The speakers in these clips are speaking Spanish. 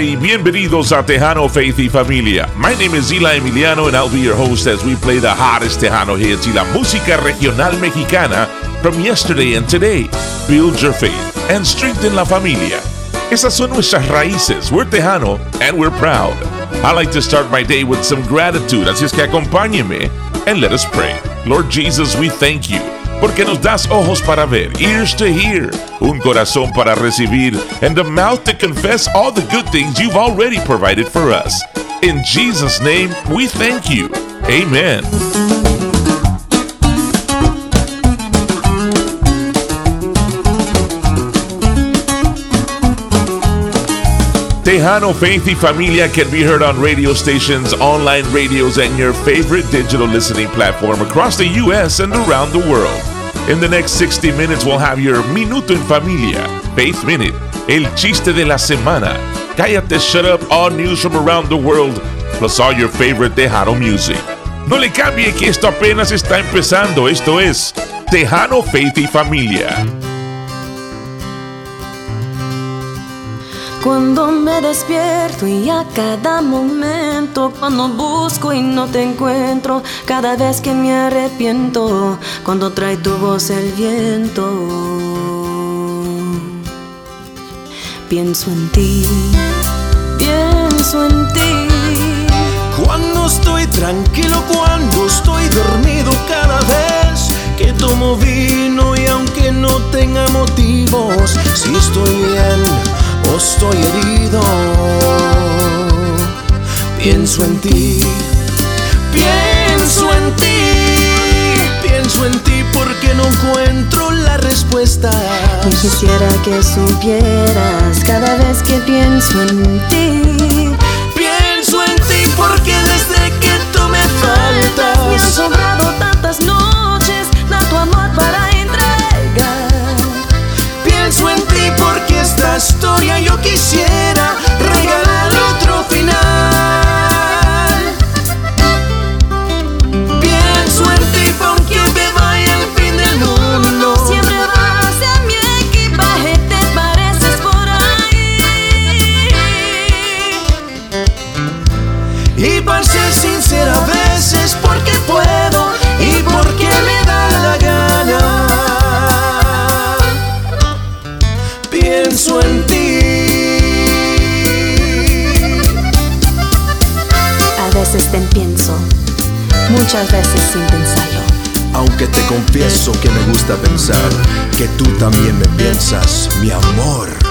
Y bienvenidos a Tejano Faith y Familia. My name is Eli Emiliano and I'll be your host as we play the hottest Tejano hits y la música regional mexicana from yesterday and today. Build your faith and strengthen la familia. Esas son nuestras raíces. We're Tejano and we're proud. I like to start my day with some gratitude, así es que acompáñeme and let us pray. Lord Jesus, we thank you porque nos das ojos para ver, ears to hear, un corazón para recibir, and a mouth to confess all the good things you've already provided for us. In Jesus' name, we thank you. Amen. Tejano Faith y Familia can be heard on radio stations, online radios, and your favorite digital listening platform across the U.S. and around the world. In the next 60 minutes, we'll have your Minuto en Familia, Faith Minute, El Chiste de la Semana, Cállate Shut Up, all news from around the world, plus all your favorite Tejano music. No le cambie que esto apenas está empezando. Esto es Tejano Faith y Familia. Cuando me despierto y a cada momento, cuando busco y no te encuentro, cada vez que me arrepiento, cuando trae tu voz el viento, pienso en ti, pienso en ti. Cuando estoy tranquilo, cuando estoy dormido, cada vez que tomo vino y aunque no tenga motivos, si estoy bien estoy herido. Pienso en ti, pienso en ti, pienso en ti porque no encuentro la respuesta. Y quisiera que supieras cada vez que pienso en ti. Pienso en ti porque desde que tú me faltas, me historia yo quisiera regalarle muchas veces sin pensarlo. Aunque te confieso que me gusta pensar que tú también me piensas, mi amor.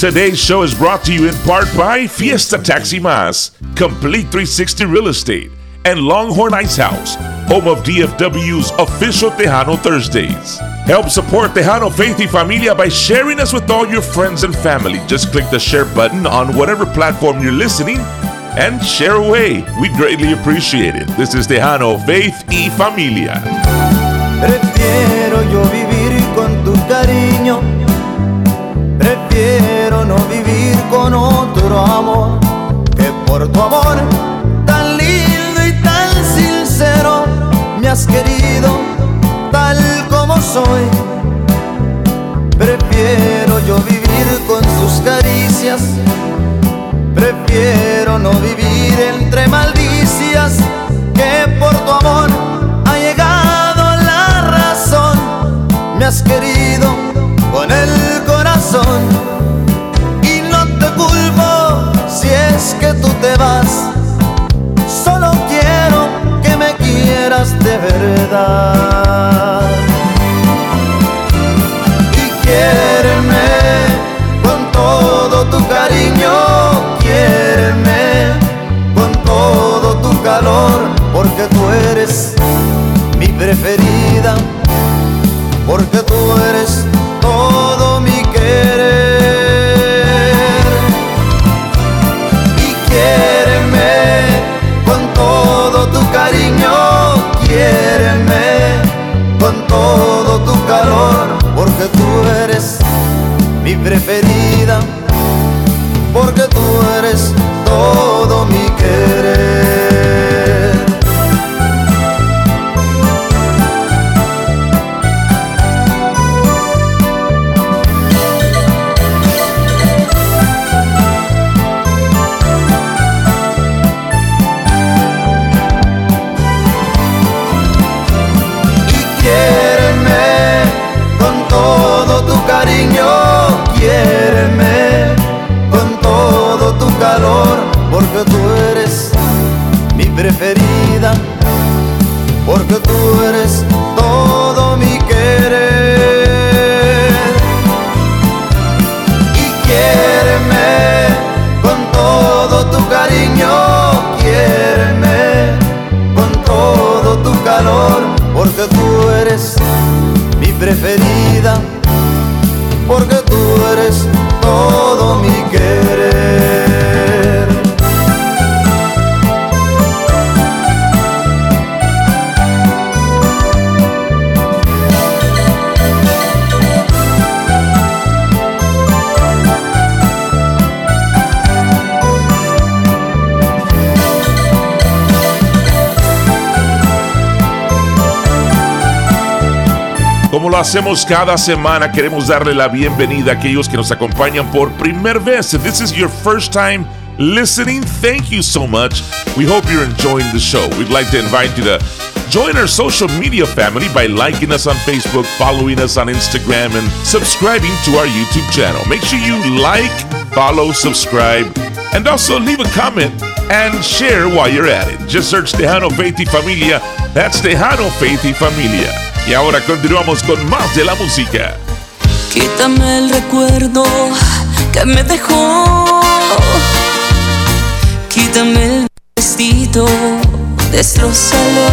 Today's show is brought to you in part by Fiesta Taxi Mas, Complete 360 Real Estate, and Longhorn Ice House, home of DFW's official Tejano Thursdays. Help support Tejano Faith y Familia by sharing us with all your friends and family. Just click the share button on whatever platform you're listening and share away. We greatly appreciate it. This is Tejano Faith y Familia. Prefiero yo vivir con tu cariño. Prefiero con otro amor que por tu amor tan lindo y tan sincero me has querido tal como soy. Prefiero yo vivir con sus caricias. Prefiero no vivir entre maldicias que por tu amor ha llegado la razón. Me has querido con el corazón es que tú te vas. Solo quiero que me quieras de verdad. Y quiéreme con todo tu cariño, quiéreme con todo tu calor, porque tú eres mi preferida, porque tú eres preferida, porque tú eres hacemos cada semana, queremos darle la bienvenida a aquellos que nos acompañan por primera vez. If this is your first time listening, thank you so much. We hope you're enjoying the show. We'd like to invite you to join our social media family by liking us on Facebook, following us on Instagram, and subscribing to our YouTube channel. Make sure you like, follow, subscribe, and also leave a comment and share while you're at it. Just search Tejano Faith y Familia. That's Tejano Faith y Familia. Y ahora continuamos con más de la música. Quítame el recuerdo que me dejó. Quítame el vestido, destrozalo.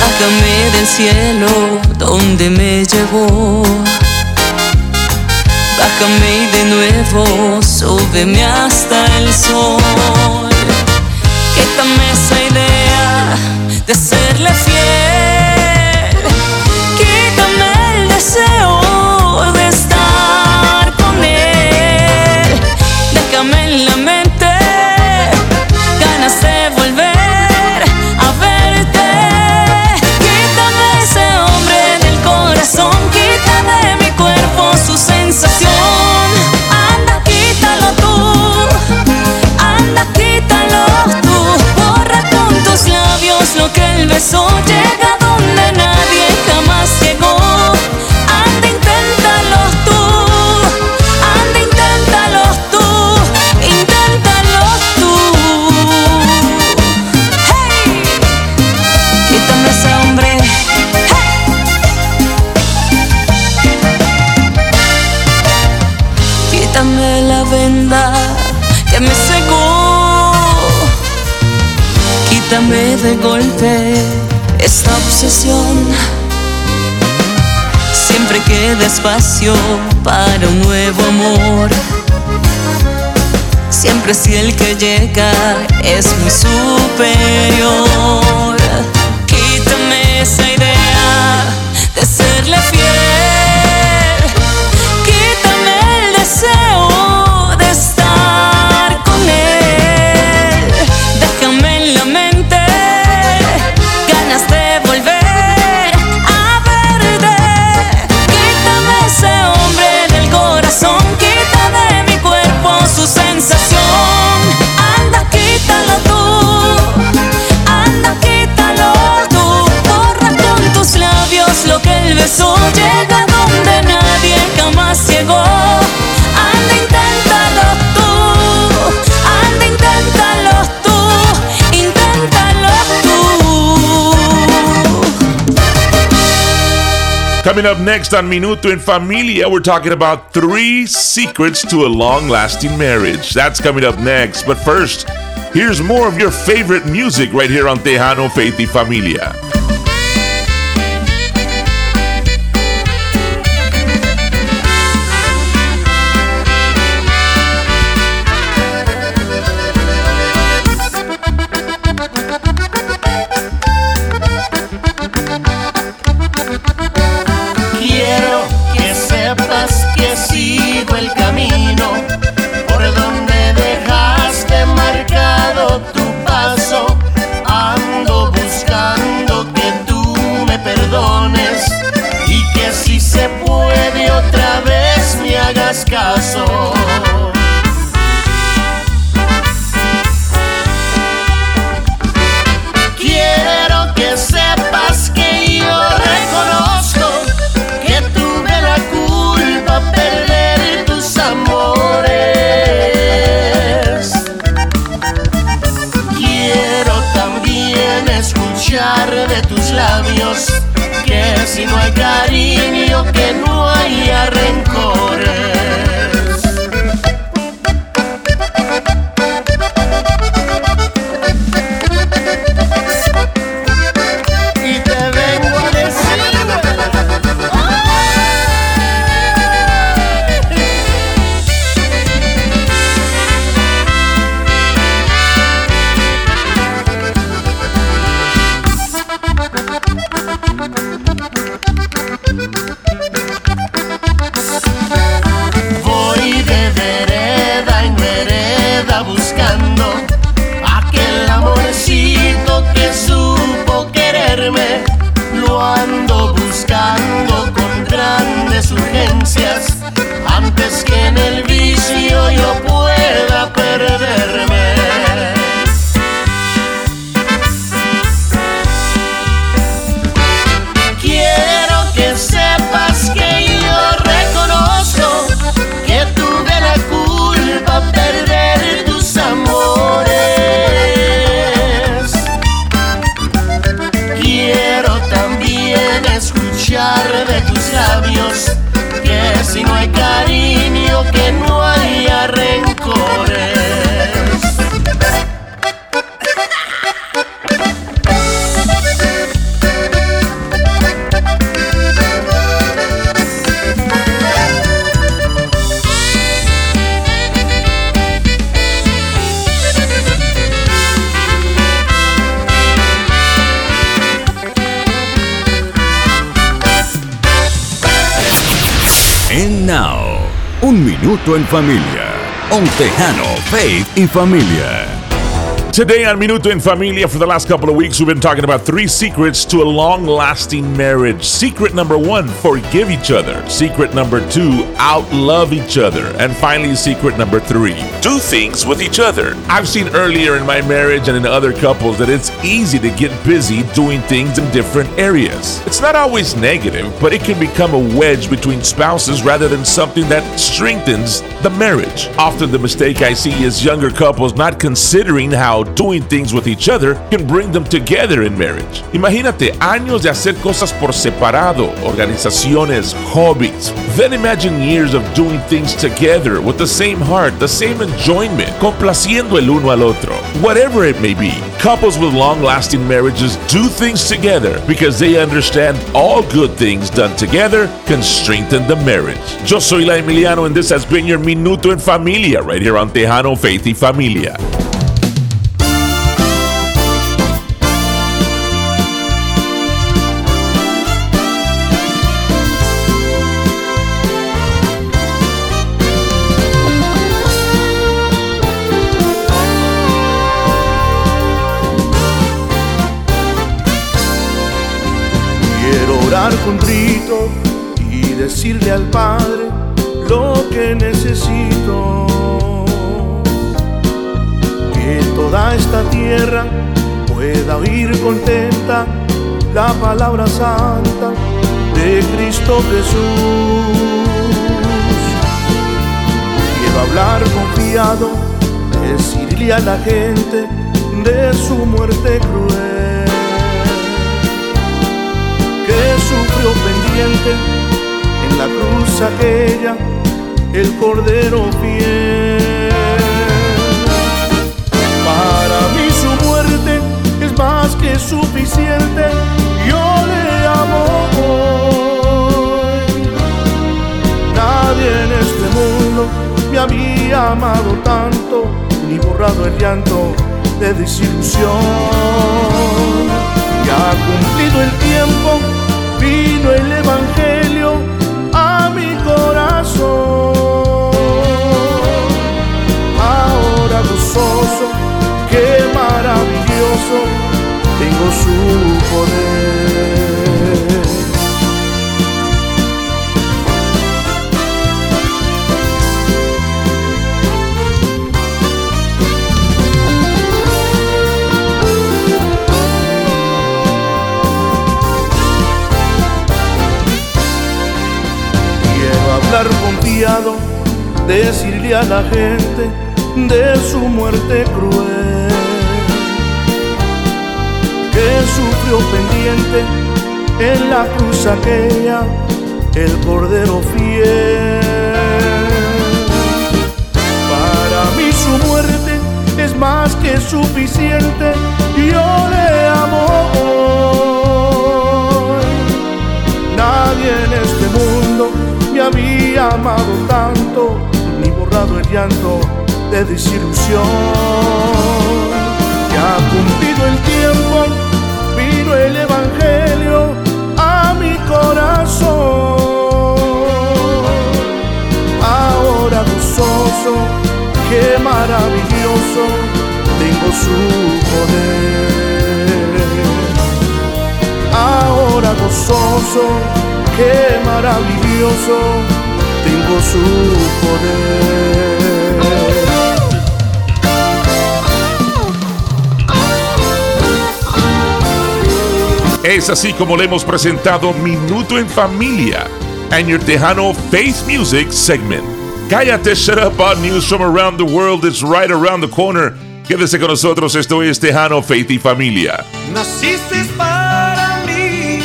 Bájame del cielo donde me llevó. Bájame y de nuevo, súbeme hasta el sol. Quítame esa idea de serle fiel. Queda espacio para un nuevo amor. Siempre si el que llega es muy superior. Coming up next on Minuto en Familia, we're talking about three secrets to a long lasting marriage. That's coming up next. But first, here's more of your favorite music right here on Tejano Faith y Familia. Quiero que sepas que yo reconozco que tuve la culpa perder tus amores. Quiero también escuchar de tus labios que si no hay cariño, que no haya rencores. En Familia. On Tejano, Faith y Familia. Today on Minuto en Familia, for the last couple of weeks, we've been talking about three secrets to a long lasting marriage. Secret number one, forgive each other. Secret number two, outlove each other. And finally, secret number three, do things with each other. I've seen earlier in my marriage and in other couples that it's easy to get busy doing things in different areas. It's not always negative, but it can become a wedge between spouses rather than something that strengthens the marriage. Often, the mistake I see is younger couples not considering how doing things with each other can bring them together in marriage. Imagínate años de hacer cosas por separado, organizaciones, hobbies. Then imagine years of doing things together with the same heart, the same enjoyment, complaciendo el uno al otro. Whatever it may be, couples with long lasting marriages do things together because they understand all good things done together can strengthen the marriage. Yo soy La Emiliano, and this has been your Minuto en Familia right here on Tejano Faith y Familia. Contrito y decirle al Padre lo que necesito. Que toda esta tierra pueda oír contenta la palabra santa de Cristo Jesús. Quiero hablar confiado, decirle a la gente de su muerte cruel que sufrió pendiente en la cruz aquella, el cordero fiel. Para mí su muerte es más que suficiente, yo le amo. Nadie en este mundo me había amado tanto, ni borrado el llanto de desilusión. Ya ha cumplido el tiempo, el Evangelio decirle a la gente de su muerte cruel, que sufrió pendiente en la cruz aquella, el cordero fiel. Para mí su muerte es más que suficiente, yo le amo. Nadie en este mundo me había amado tanto, borrado el llanto de desilusión. Ya cumplido el tiempo, vino el Evangelio a mi corazón. Ahora gozoso, qué maravilloso, tengo su poder. Ahora gozoso, qué maravilloso, tengo su poder. Es así como le hemos presentado Minuto en Familia and your Tejano Faith Music segment. Cállate, shut up, all news from around the world is right around the corner. Quédese con nosotros, esto es Tejano Faith y Familia. Naciste para mí,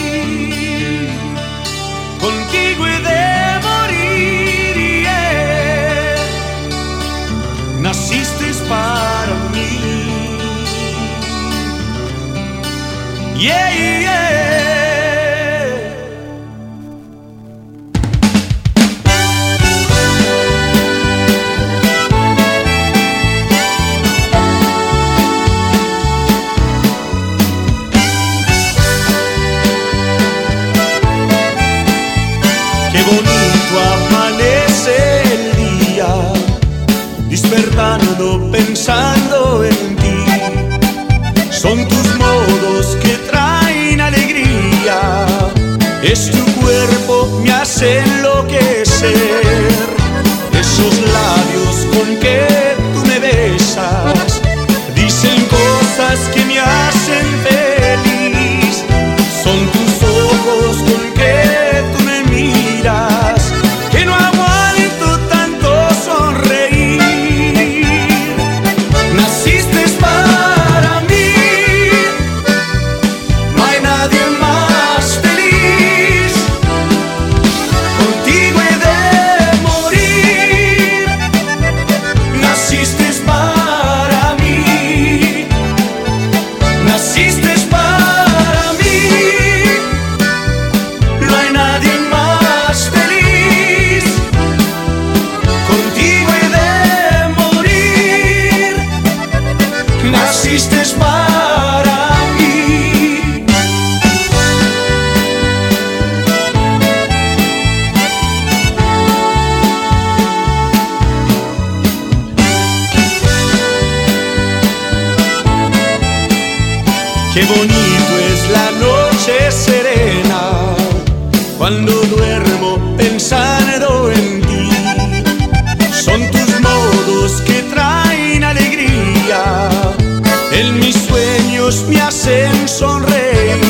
contigo Yeah, yeah. Qué bonito amanece el día, despertando pensando en ti. Es tu cuerpo me hace enloquecer. Esos labios con que tú me besas, dicen cosas que me hacen feliz. Qué bonito es la noche serena cuando duermo pensando en ti. Son tus modos que traen alegría, en mis sueños me hacen sonreír.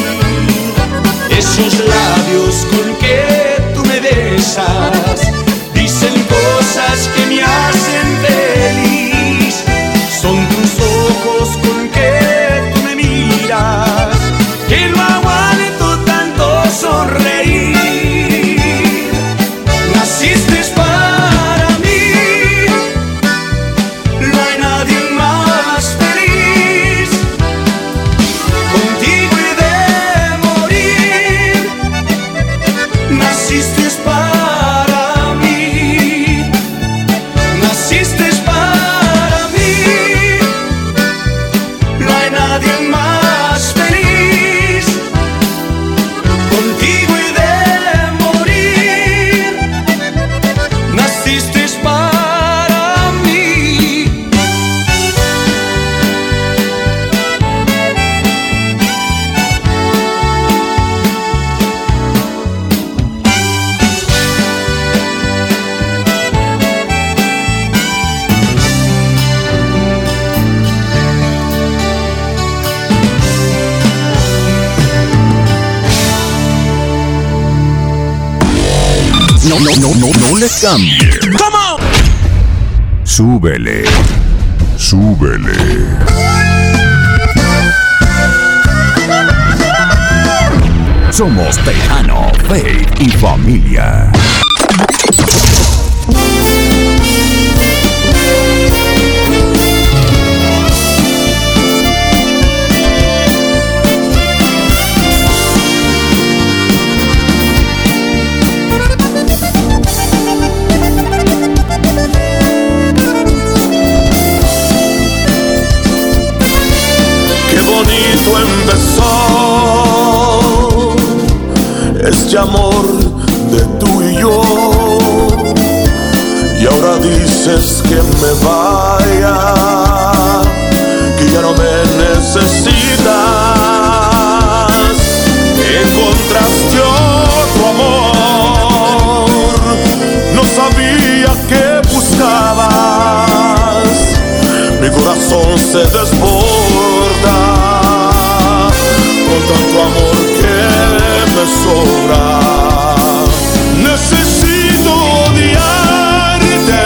Esos labios cambie. ¿Cómo? Súbele. Súbele. Somos Tejano, Faith y Familia. Este amor de tú y yo. Y ahora dices que me vaya, que ya no me necesitas. Encontraste otro amor, no sabía que buscabas mi corazón se desborda con tanto amor Necesito odiarte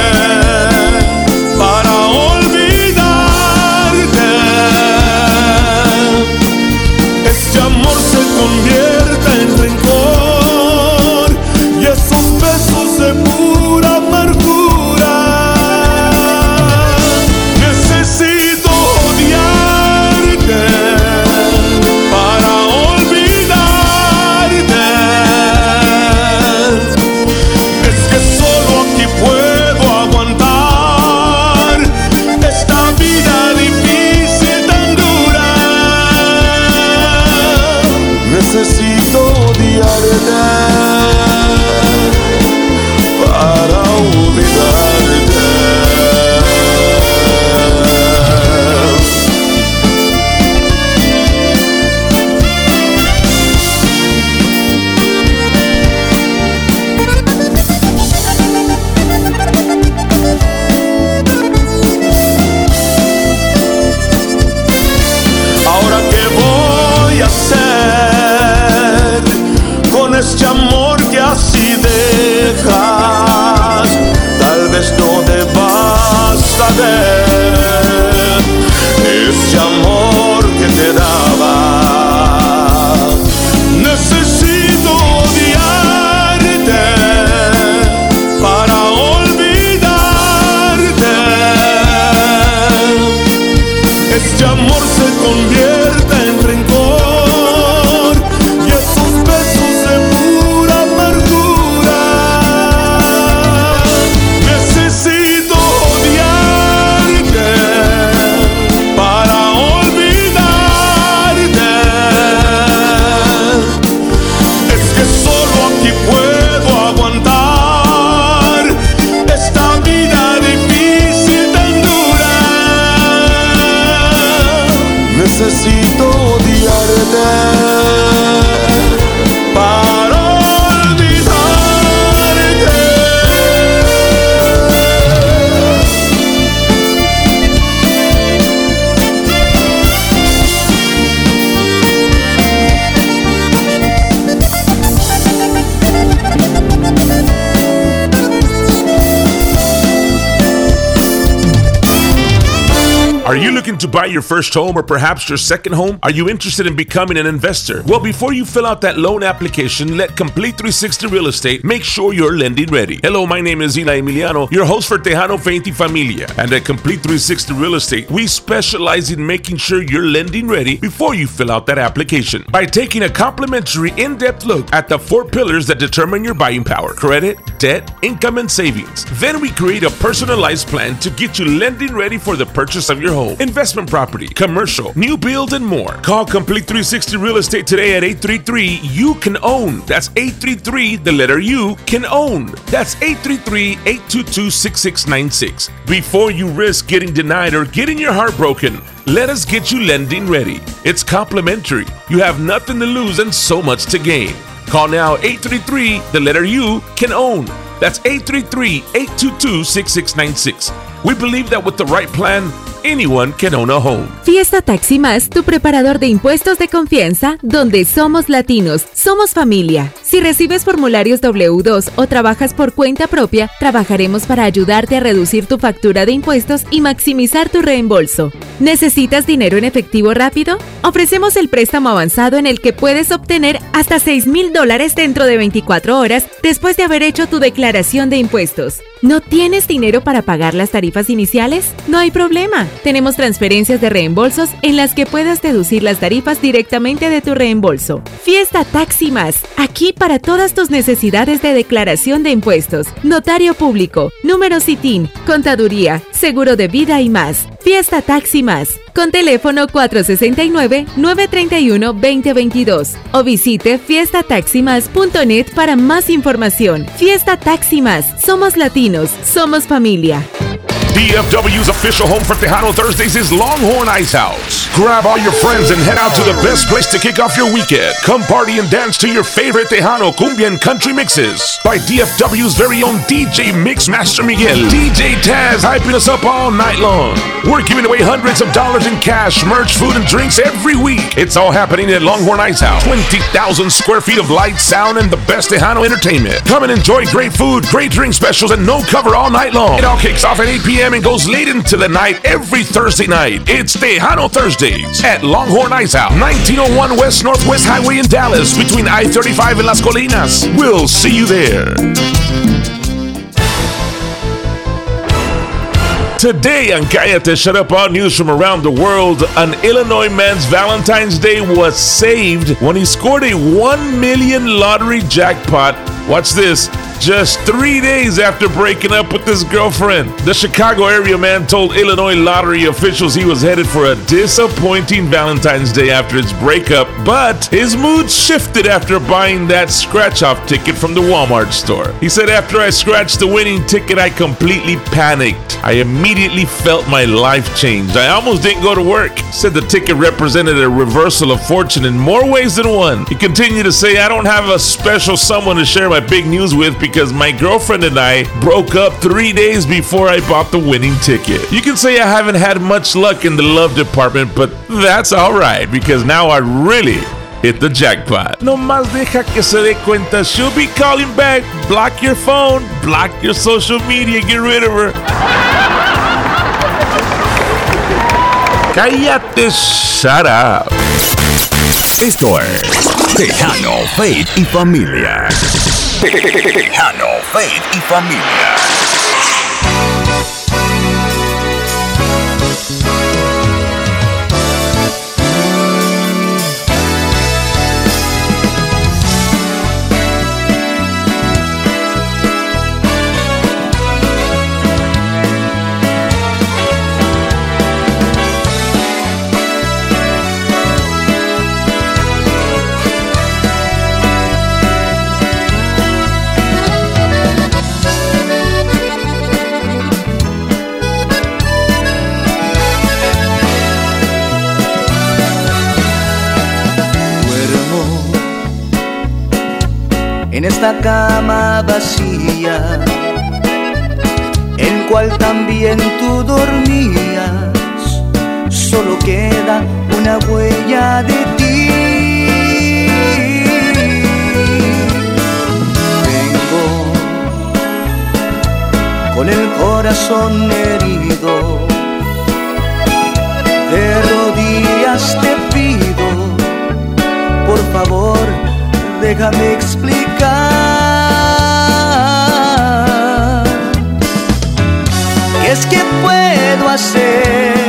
para olvidarte. Este amor se convierte looking to buy your first home or perhaps your second home? Are you interested in becoming an investor? Well, before you fill out that loan application, let Complete 360 Real Estate make sure you're lending ready. Hello, my name is Eli Emiliano, your host for Tejano Faith y Familia. And at Complete 360 Real Estate, we specialize in making sure you're lending ready before you fill out that application by taking a complimentary in-depth look at the four pillars that determine your buying power: credit, debt, income, and savings. Then we create a personalized plan to get you lending ready for the purchase of your home, investment property, commercial, new build, and more. Call Complete 360 Real Estate today at 833 You Can Own. That's 833 the letter U can own. That's 833 822 6696. Before you risk getting denied or getting your heart broken, let us get you lending ready. It's complimentary. You have nothing to lose and so much to gain. Call now 833 the letter U can own. That's 833 822 6696. We believe that with the right plan, anyone can own a home. Fiesta Taxi Más, tu preparador de impuestos de confianza, donde somos latinos, somos familia. Si recibes formularios W2 o trabajas por cuenta propia, trabajaremos para ayudarte a reducir tu factura de impuestos y maximizar tu reembolso. ¿Necesitas dinero en efectivo rápido? Ofrecemos el préstamo avanzado en el que puedes obtener hasta 6 mil dólares dentro de 24 horas después de haber hecho tu declaración de impuestos. ¿No tienes dinero para pagar las tarifas iniciales? No hay problema. Tenemos transferencias de reembolsos en las que puedas deducir las tarifas directamente de tu reembolso. Fiesta Taxi Más, aquí para todas tus necesidades de declaración de impuestos, notario público, número CITIN, contaduría, seguro de vida y más. Fiesta Taxi Más, con teléfono 469-931-2022 o visite fiestataximas.net para más información. Fiesta Taxi Más, somos latinos, somos familia. DFW's official home for Tejano Thursdays is Longhorn Ice House. Grab all your friends and head out to the best place to kick off your weekend. Come party and dance to your favorite Tejano cumbia and country mixes by DFW's very own DJ Mix Master Miguel. DJ Taz hyping us up all night long. We're giving away hundreds of dollars in cash, merch, food, and drinks every week. It's all happening at Longhorn Ice House. 20,000 square feet of light, sound, and the best Tejano entertainment. Come and enjoy great food, great drink specials, and no cover all night long. It all kicks off at 8 p.m p.m. and goes late into the night every Thursday night. It's Tejano Thursdays at Longhorn Ice House, 1901 West Northwest Highway in Dallas, between I 35 and Las Colinas. We'll see you there. Today on Cállate Shut Up All News from around the world, an Illinois man's Valentine's Day was saved when he scored a 1 million lottery jackpot. Watch this just three days after breaking up with his girlfriend. The Chicago area man told Illinois lottery officials he was headed for a disappointing Valentine's Day after his breakup, but his mood shifted after buying that scratch off ticket from the Walmart store. He said, After I scratched the winning ticket, I completely panicked. I immediately felt my life changed. I almost didn't go to work. Said the ticket represented a reversal of fortune in more ways than one. He continued to say, I don't have a special someone to share my big news with because my girlfriend and I broke up three days before I bought the winning ticket. You can say I haven't had much luck in the love department, but that's alright because now I really hit the jackpot. No más deja que se dé cuenta. She'll be calling back. Block your phone, block your social media, get rid of her. Cállate, shut up. Esto es Tejano, Faith y Familia. Tejano, Faith y Familia. En esta cama vacía, en cual también tú dormías, solo queda una huella de ti. Vengo con el corazón herido, de rodillas te pido, por favor, déjame explicar. ¿Qué es que puedo hacer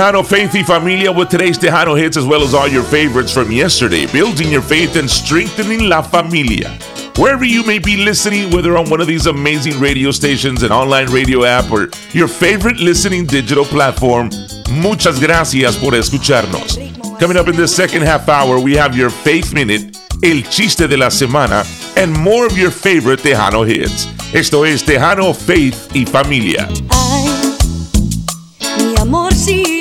Tejano Faith y Familia with today's Tejano hits as well as all your favorites from yesterday, building your faith and strengthening la familia. Wherever you may be listening, whether on one of these amazing radio stations, an online radio app, or your favorite listening digital platform, muchas gracias por escucharnos. Coming up in the second half hour, we have your Faith Minute, El Chiste de la Semana, and more of your favorite Tejano hits. Esto es Tejano Faith y Familia. Ay, mi amorcito,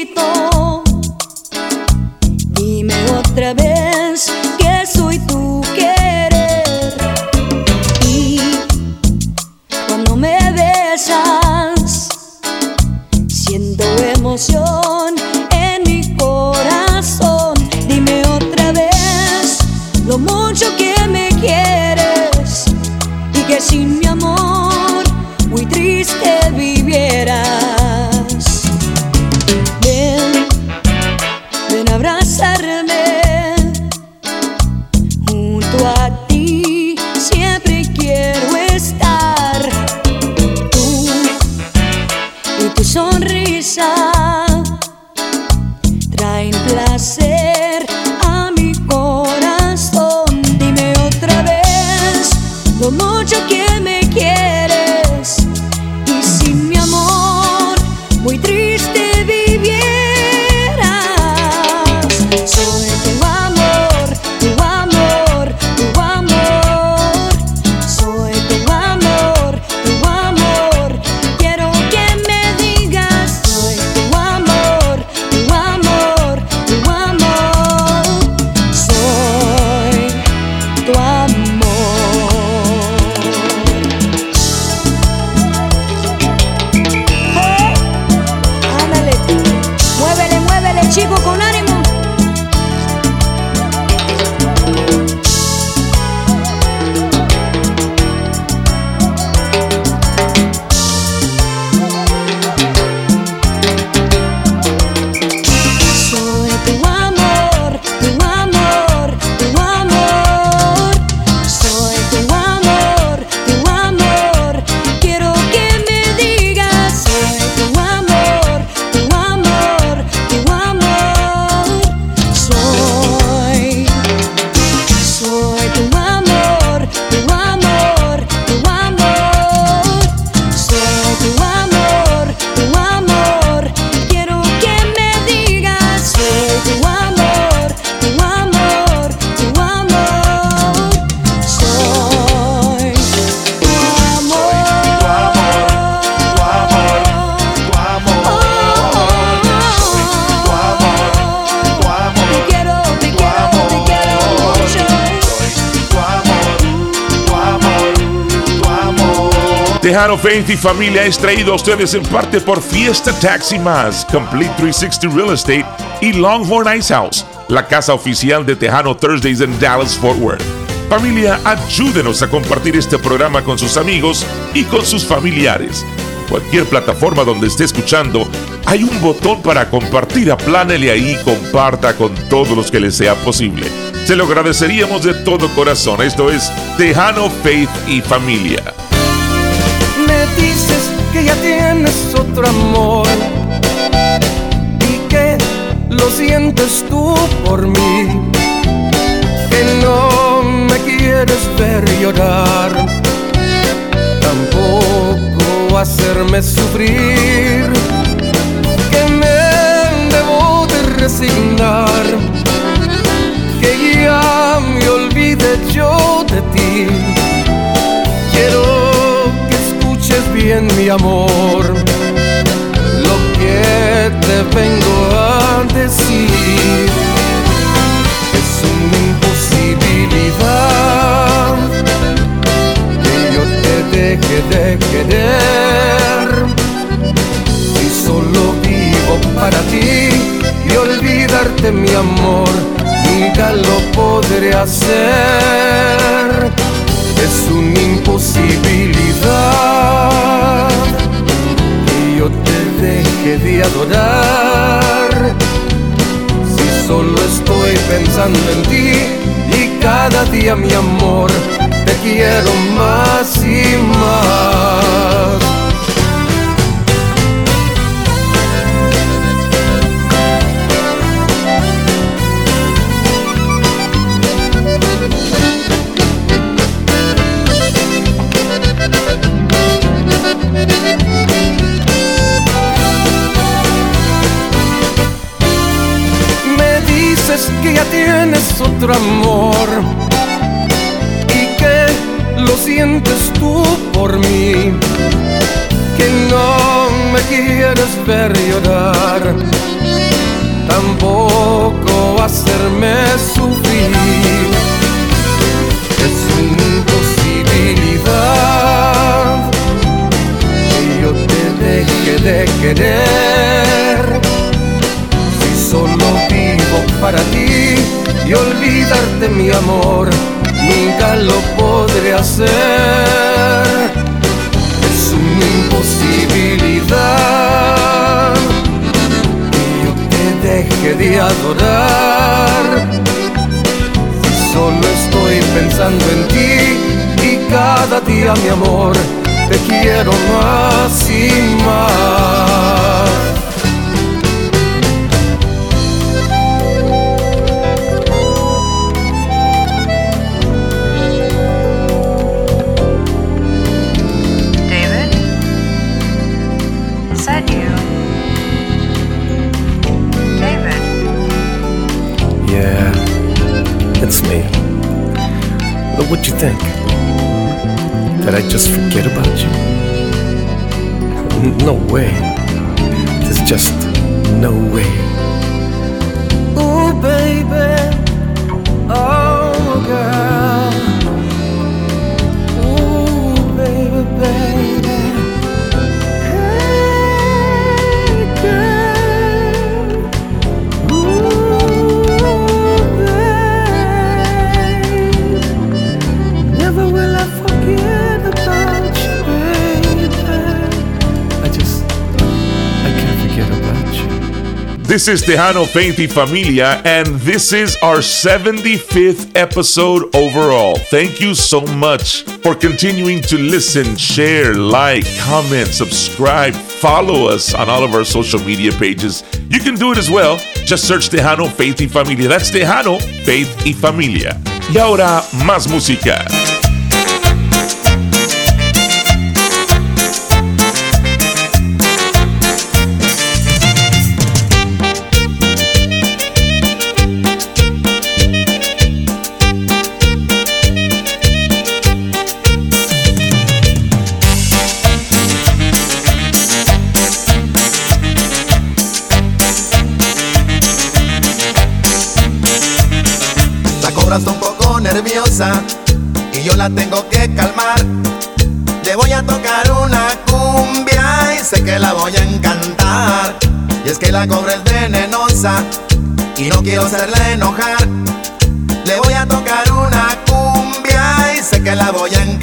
Faith y Familia es traído a ustedes en parte por Fiesta Taxi Más, Complete 360 Real Estate y Longhorn Ice House, la casa oficial de Tejano Thursdays en Dallas, Fort Worth. Familia, ayúdenos a compartir este programa con sus amigos y con sus familiares. Cualquier plataforma donde esté escuchando, hay un botón para compartir. Aplánele ahí y comparta con todos los que le sea posible. Se lo agradeceríamos de todo corazón. Esto es Tejano Faith y Familia. Me dices que ya tienes otro amor y que lo sientes tú por mí, que no me quieres ver llorar, tampoco hacerme sufrir, amor, lo que te vengo a decir es una imposibilidad que yo te deje de querer. Si solo vivo para ti y olvidarte mi amor nunca lo podré hacer. Es una imposibilidad deje de adorar. Si solo estoy pensando en ti y cada día mi amor te quiero más y más que ya tienes otro amor y que lo sientes tú por mí, que no me quieres ver tampoco hacerme sufrir. Amor, nunca lo podré hacer. Es una imposibilidad que yo te deje de adorar. Si solo estoy pensando en ti y cada día mi amor, te quiero más y más. What you think? That I just forget about you? No way. There's just no way. Ooh, baby. This is Tejano Faith Familia, and this is our 75th episode overall. Thank you so much for continuing to listen, share, like, comment, subscribe, follow us on all of our social media pages. You can do it as well. Just search Tejano Faith Familia. That's Tejano Faith Familia. Y ahora, más música. Y yo la tengo que calmar. Le voy a tocar una cumbia y sé que la voy a encantar. Y es que la cobra es venenosa y no quiero hacerla enojar. Le voy a tocar una cumbia y sé que la voy a encantar.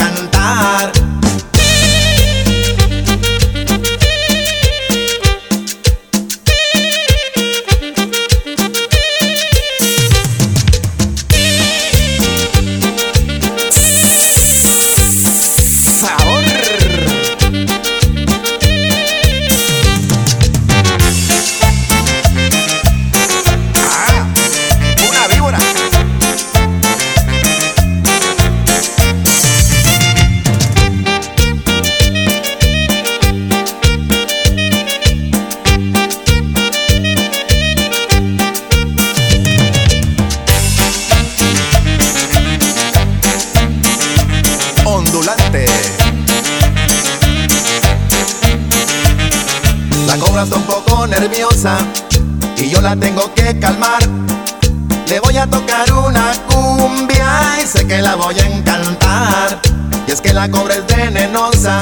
Le voy a tocar una cumbia y sé que la voy a encantar. Y es que la cobra es venenosa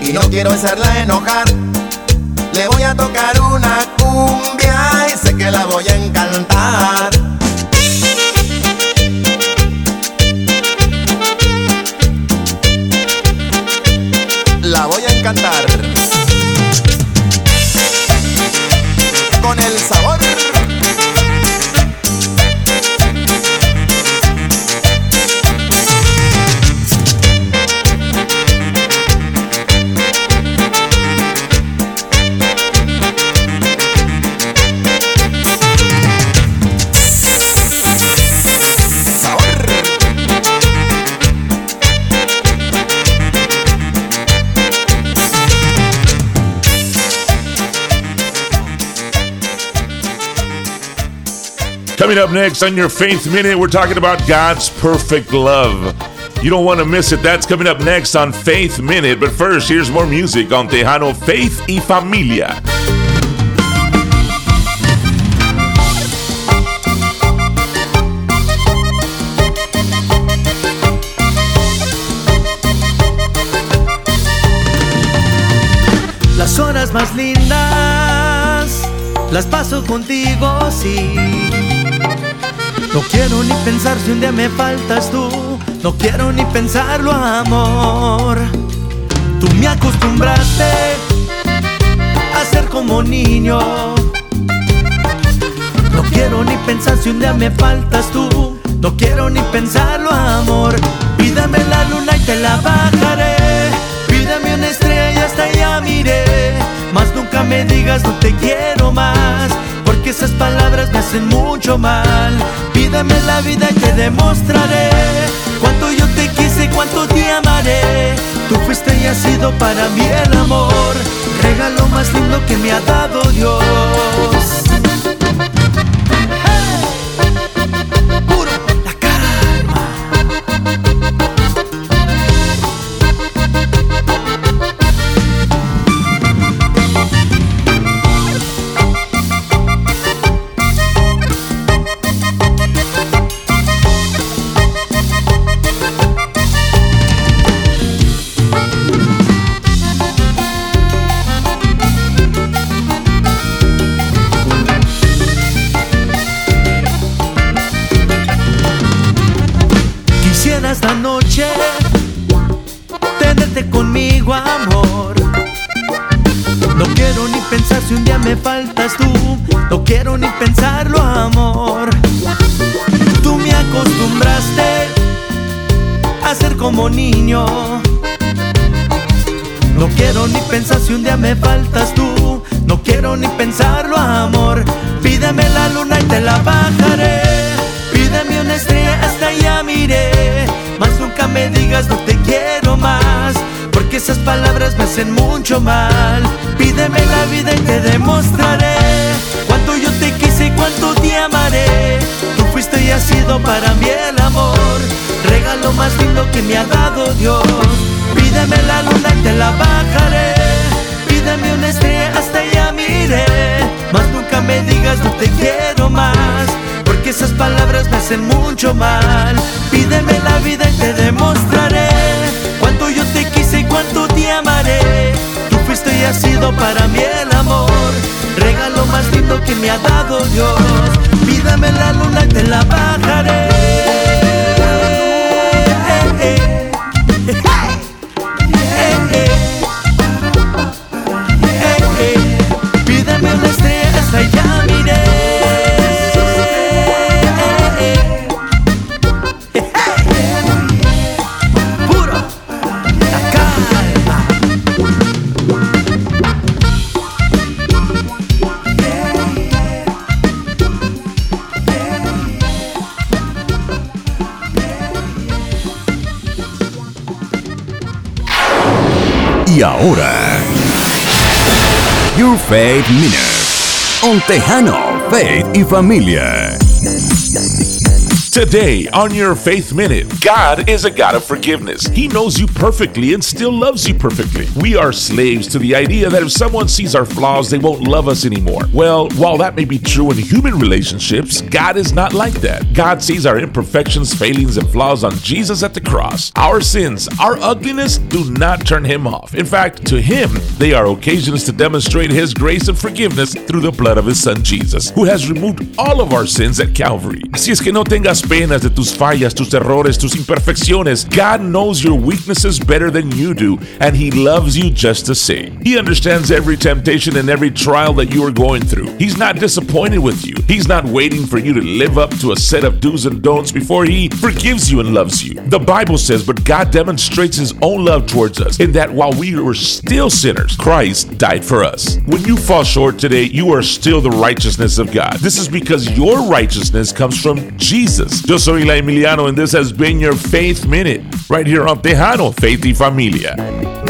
y no quiero hacerla enojar. Le voy a tocar una cumbia y sé que la voy a encantar. Coming up next on your Faith Minute, we're talking about God's perfect love. You don't want to miss it. That's coming up next on Faith Minute. But first, here's more music on Tejano Faith y Familia. Las horas más lindas las paso contigo, sí. No quiero ni pensar si un día me faltas tú. No quiero ni pensarlo, amor. Tú me acostumbraste a ser como niño. No quiero ni pensar si un día me faltas tú. No quiero ni pensarlo, amor. Pídame la luna y te la bajaré. Pídame una estrella, hasta allá miré. Más nunca me digas no te quiero más. Porque esas palabras me hacen mucho mal. Pídame la vida y te demostraré. Cuánto yo te quise, cuánto te amaré. Tú fuiste y has sido para mí el amor. Regalo más lindo que me ha dado Dios. Puro niño. No quiero ni pensar si un día me faltas tú. No quiero ni pensarlo, amor. Pídeme la luna y te la bajaré. Pídeme una estrella, hasta allá miré. Más nunca me digas no te quiero más. Porque esas palabras me hacen mucho mal. Pídeme la vida y te demostraré. Yo te quise cuánto te amaré. Tú fuiste y has sido para mí el amor. Regalo más lindo que me ha dado Dios. Pídeme la luna y te la bajaré. Pídeme una estrella, hasta allá miré. Más nunca me digas no te quiero más. Porque esas palabras me hacen mucho mal. Pídeme la vida y te demostraré. Cuánto yo te quise y cuánto te amaré. Tú fuiste y has sido para mí el amor. Regalo más lindo que me ha dado Dios. Pídame la luna y te la bajaré. Y ahora, Your Faith Minute. On Tejano, Faith y Familia. Today on your Faith Minute, God is a God of forgiveness. He knows you perfectly and still loves you perfectly. We are slaves to the idea that if someone sees our flaws, they won't love us anymore. Well, while that may be true in human relationships, God is not like that. God sees our imperfections, failings, and flaws on Jesus at the cross. Our sins, our ugliness do not turn him off. In fact, to him, they are occasions to demonstrate his grace and forgiveness through the blood of his son Jesus, who has removed all of our sins at Calvary. Así es que no tengas penas de tus fallas, tus errores, tus imperfecciones. God knows your weaknesses better than you do, and he loves you just the same. He understands every temptation and every trial that you are going through. He's not disappointed with you. He's not waiting for you to live up to a set of do's and don'ts before he forgives you and loves you. The Bible says, but God demonstrates his own love towards us in that while we were still sinners, Christ died for us. When you fall short today, you are still the righteousness of God. This is because your righteousness comes from Jesus. Yo soy La Emiliano, and this has been your Faith Minute right here on Tejano, Faith y Familia.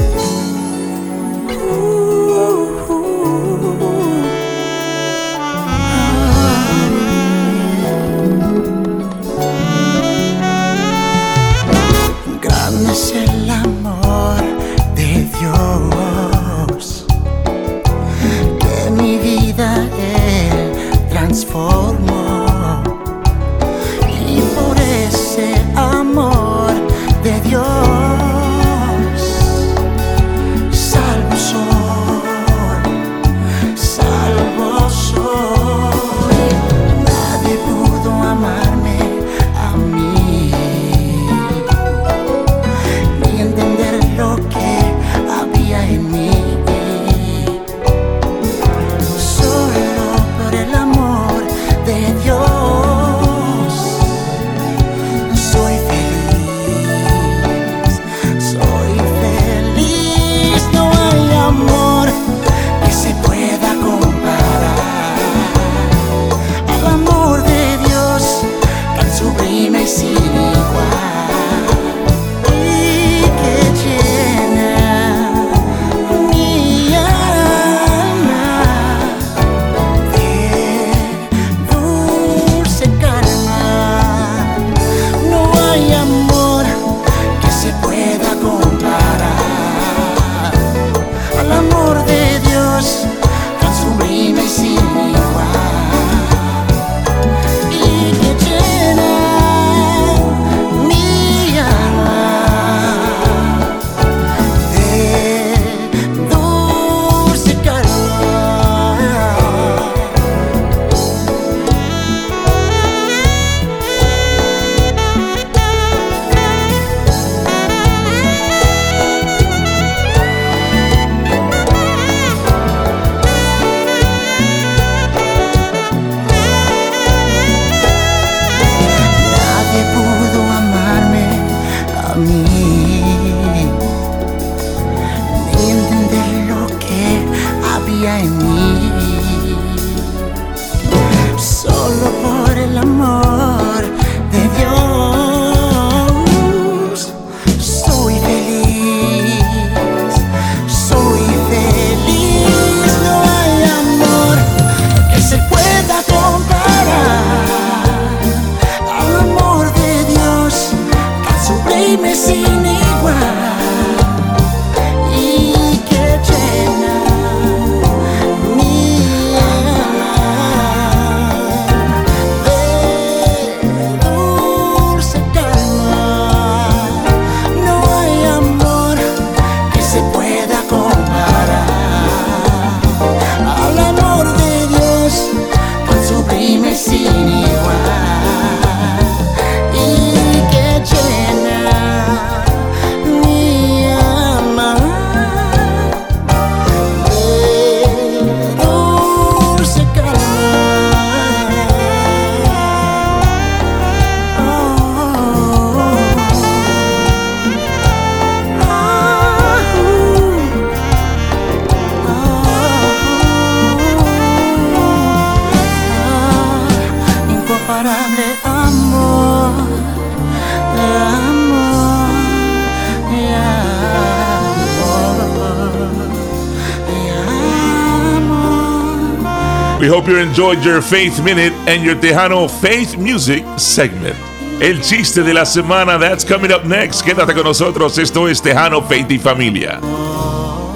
Hope you enjoyed your Faith Minute and your Tejano Faith Music segment. El chiste de la semana, that's coming up next. Quédate con nosotros, esto es Tejano, Faith y Familia.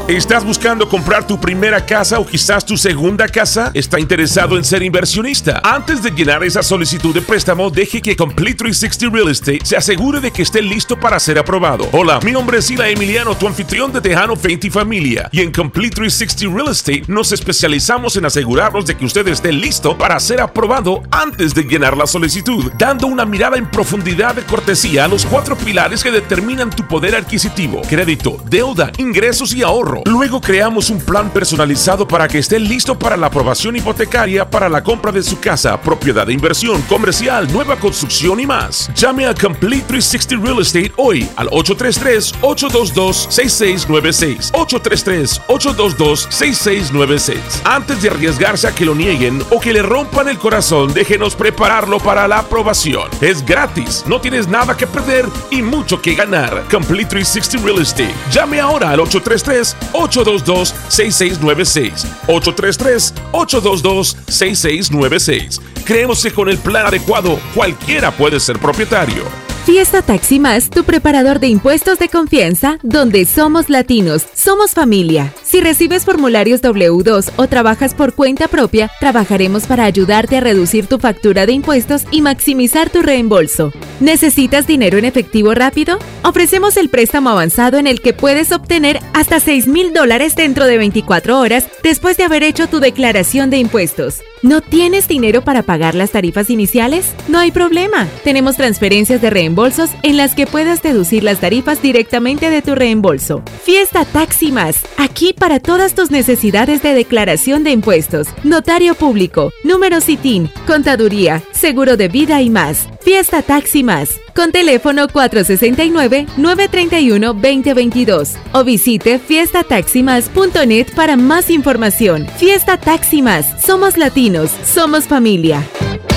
¿Estás buscando comprar tu primera casa o quizás tu segunda casa? ¿Está interesado en ser inversionista? Antes de llenar esa solicitud de préstamo, deje que Complete 360 Real Estate se asegure de que esté listo para ser aprobado. Hola, mi nombre es Sila Emiliano, tu anfitrión de Tejano Faith y Familia. Y en Complete 360 Real Estate nos especializamos en asegurarnos de que usted esté listo para ser aprobado antes de llenar la solicitud, dando una mirada en profundidad de cortesía a los cuatro pilares que determinan tu poder adquisitivo, crédito, deuda, ingresos y ahorro Luego creamos un plan personalizado para que esté listo para la aprobación hipotecaria para la compra de su casa, propiedad de inversión, comercial, nueva construcción y más. Llame a Complete 360 Real Estate hoy al 833-822-6696. 833-822-6696. Antes de arriesgarse a que lo nieguen o que le rompan el corazón, déjenos prepararlo para la aprobación. Es gratis, no tienes nada que perder y mucho que ganar. Complete 360 Real Estate. Llame ahora al 833 822-6696. 833-822-6696. Creemos que con el plan adecuado cualquiera puede ser propietario. Fiesta Taxi Más, tu preparador de impuestos de confianza, donde somos latinos, somos familia. Si recibes formularios W2 o trabajas por cuenta propia, trabajaremos para ayudarte a reducir tu factura de impuestos y maximizar tu reembolso. ¿Necesitas dinero en efectivo rápido? Ofrecemos el préstamo avanzado en el que puedes obtener hasta 6 mil dólares dentro de 24 horas después de haber hecho tu declaración de impuestos. ¿No tienes dinero para pagar las tarifas iniciales? No hay problema. Tenemos transferencias de reembolsos en las que puedas deducir las tarifas directamente de tu reembolso. Fiesta Taxi Más, aquí para todas tus necesidades de declaración de impuestos, notario público, número CITIN, contaduría, seguro de vida y más. Fiesta Taxi Más, con teléfono 469-931-2022 o visite fiestataximas.net para más información. Fiesta Taxi Más, somos latinos, somos familia.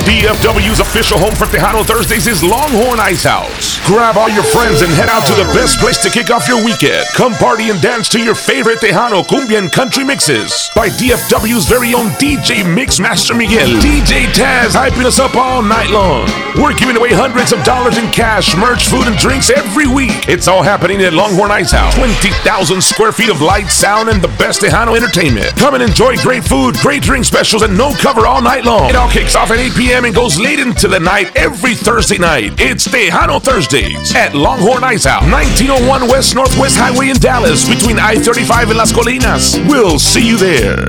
DFW's official home for Tejano Thursdays is Longhorn Ice House. Grab all your friends and head out to the best place to kick off your weekend. Come party and dance to your favorite Tejano cumbia and country mixes by DFW's very own DJ Mix Master Miguel. DJ Taz hyping us up all night long. We're giving away hundreds of dollars in cash, merch, food, and drinks every week. It's all happening at Longhorn Ice House. 20,000 square feet of light, sound, and the best Tejano entertainment. Come and enjoy great food, great drink specials, and no cover all night long. It all kicks off at 8 p.m. and goes late into the night every Thursday night. It's Tejano Thursdays at Longhorn Ice House, 1901 West Northwest Highway in Dallas, between I 35 and Las Colinas. We'll see you there.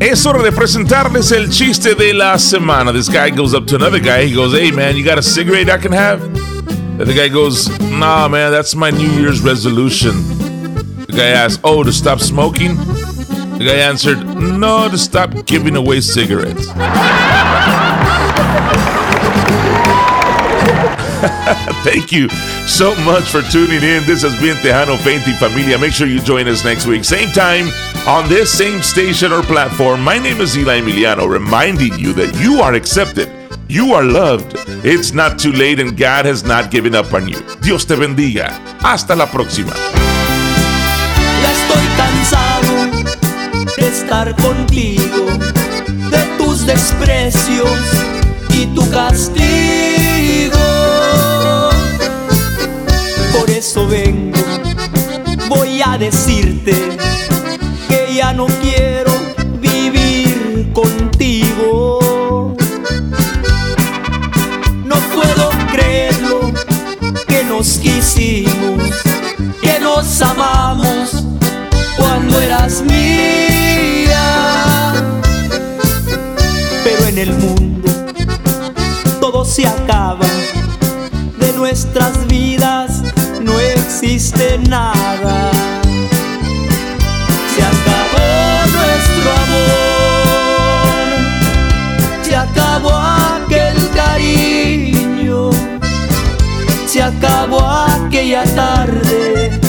Es hora de presentarles el chiste de la semana. This guy goes up to another guy. He goes, Hey man, you got a cigarette I can have? And the guy goes, Nah, man, that's my New Year's resolution. The guy asks, Oh, to stop smoking? The guy answered, No, to stop giving away cigarettes. Thank you so much for tuning in. This has been Tejano Fainty Familia. Make sure you join us next week, same time, on this same station or platform. My name is Eli Emiliano, reminding you that you are accepted. You are loved. It's not too late and God has not given up on you. Dios te bendiga. Hasta la próxima. Contigo, de tus desprecios y tu castigo. Por eso vengo, voy a decirte que ya no quiero vivir contigo. No puedo creerlo que nos quisimos, que nos amamos cuando eras mía. El mundo. Todo se acaba, de nuestras vidas no existe nada. Se acabó nuestro amor, se acabó aquel cariño, se acabó aquella tarde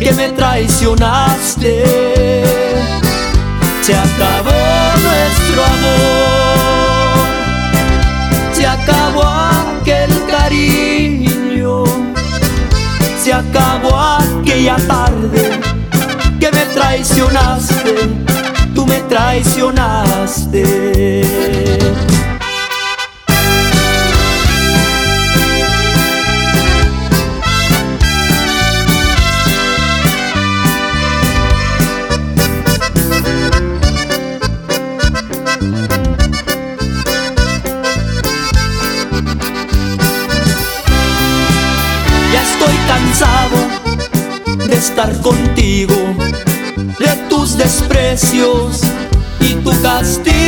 que me traicionaste. Se acabó nuestro amor, se acabó aquella tarde que me traicionaste, tú me traicionaste. estar contigo de tus desprecios y tu castigo.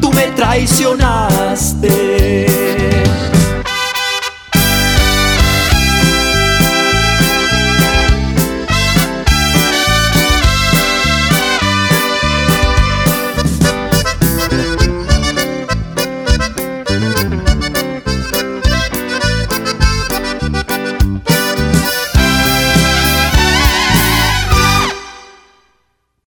tú me traicionaste.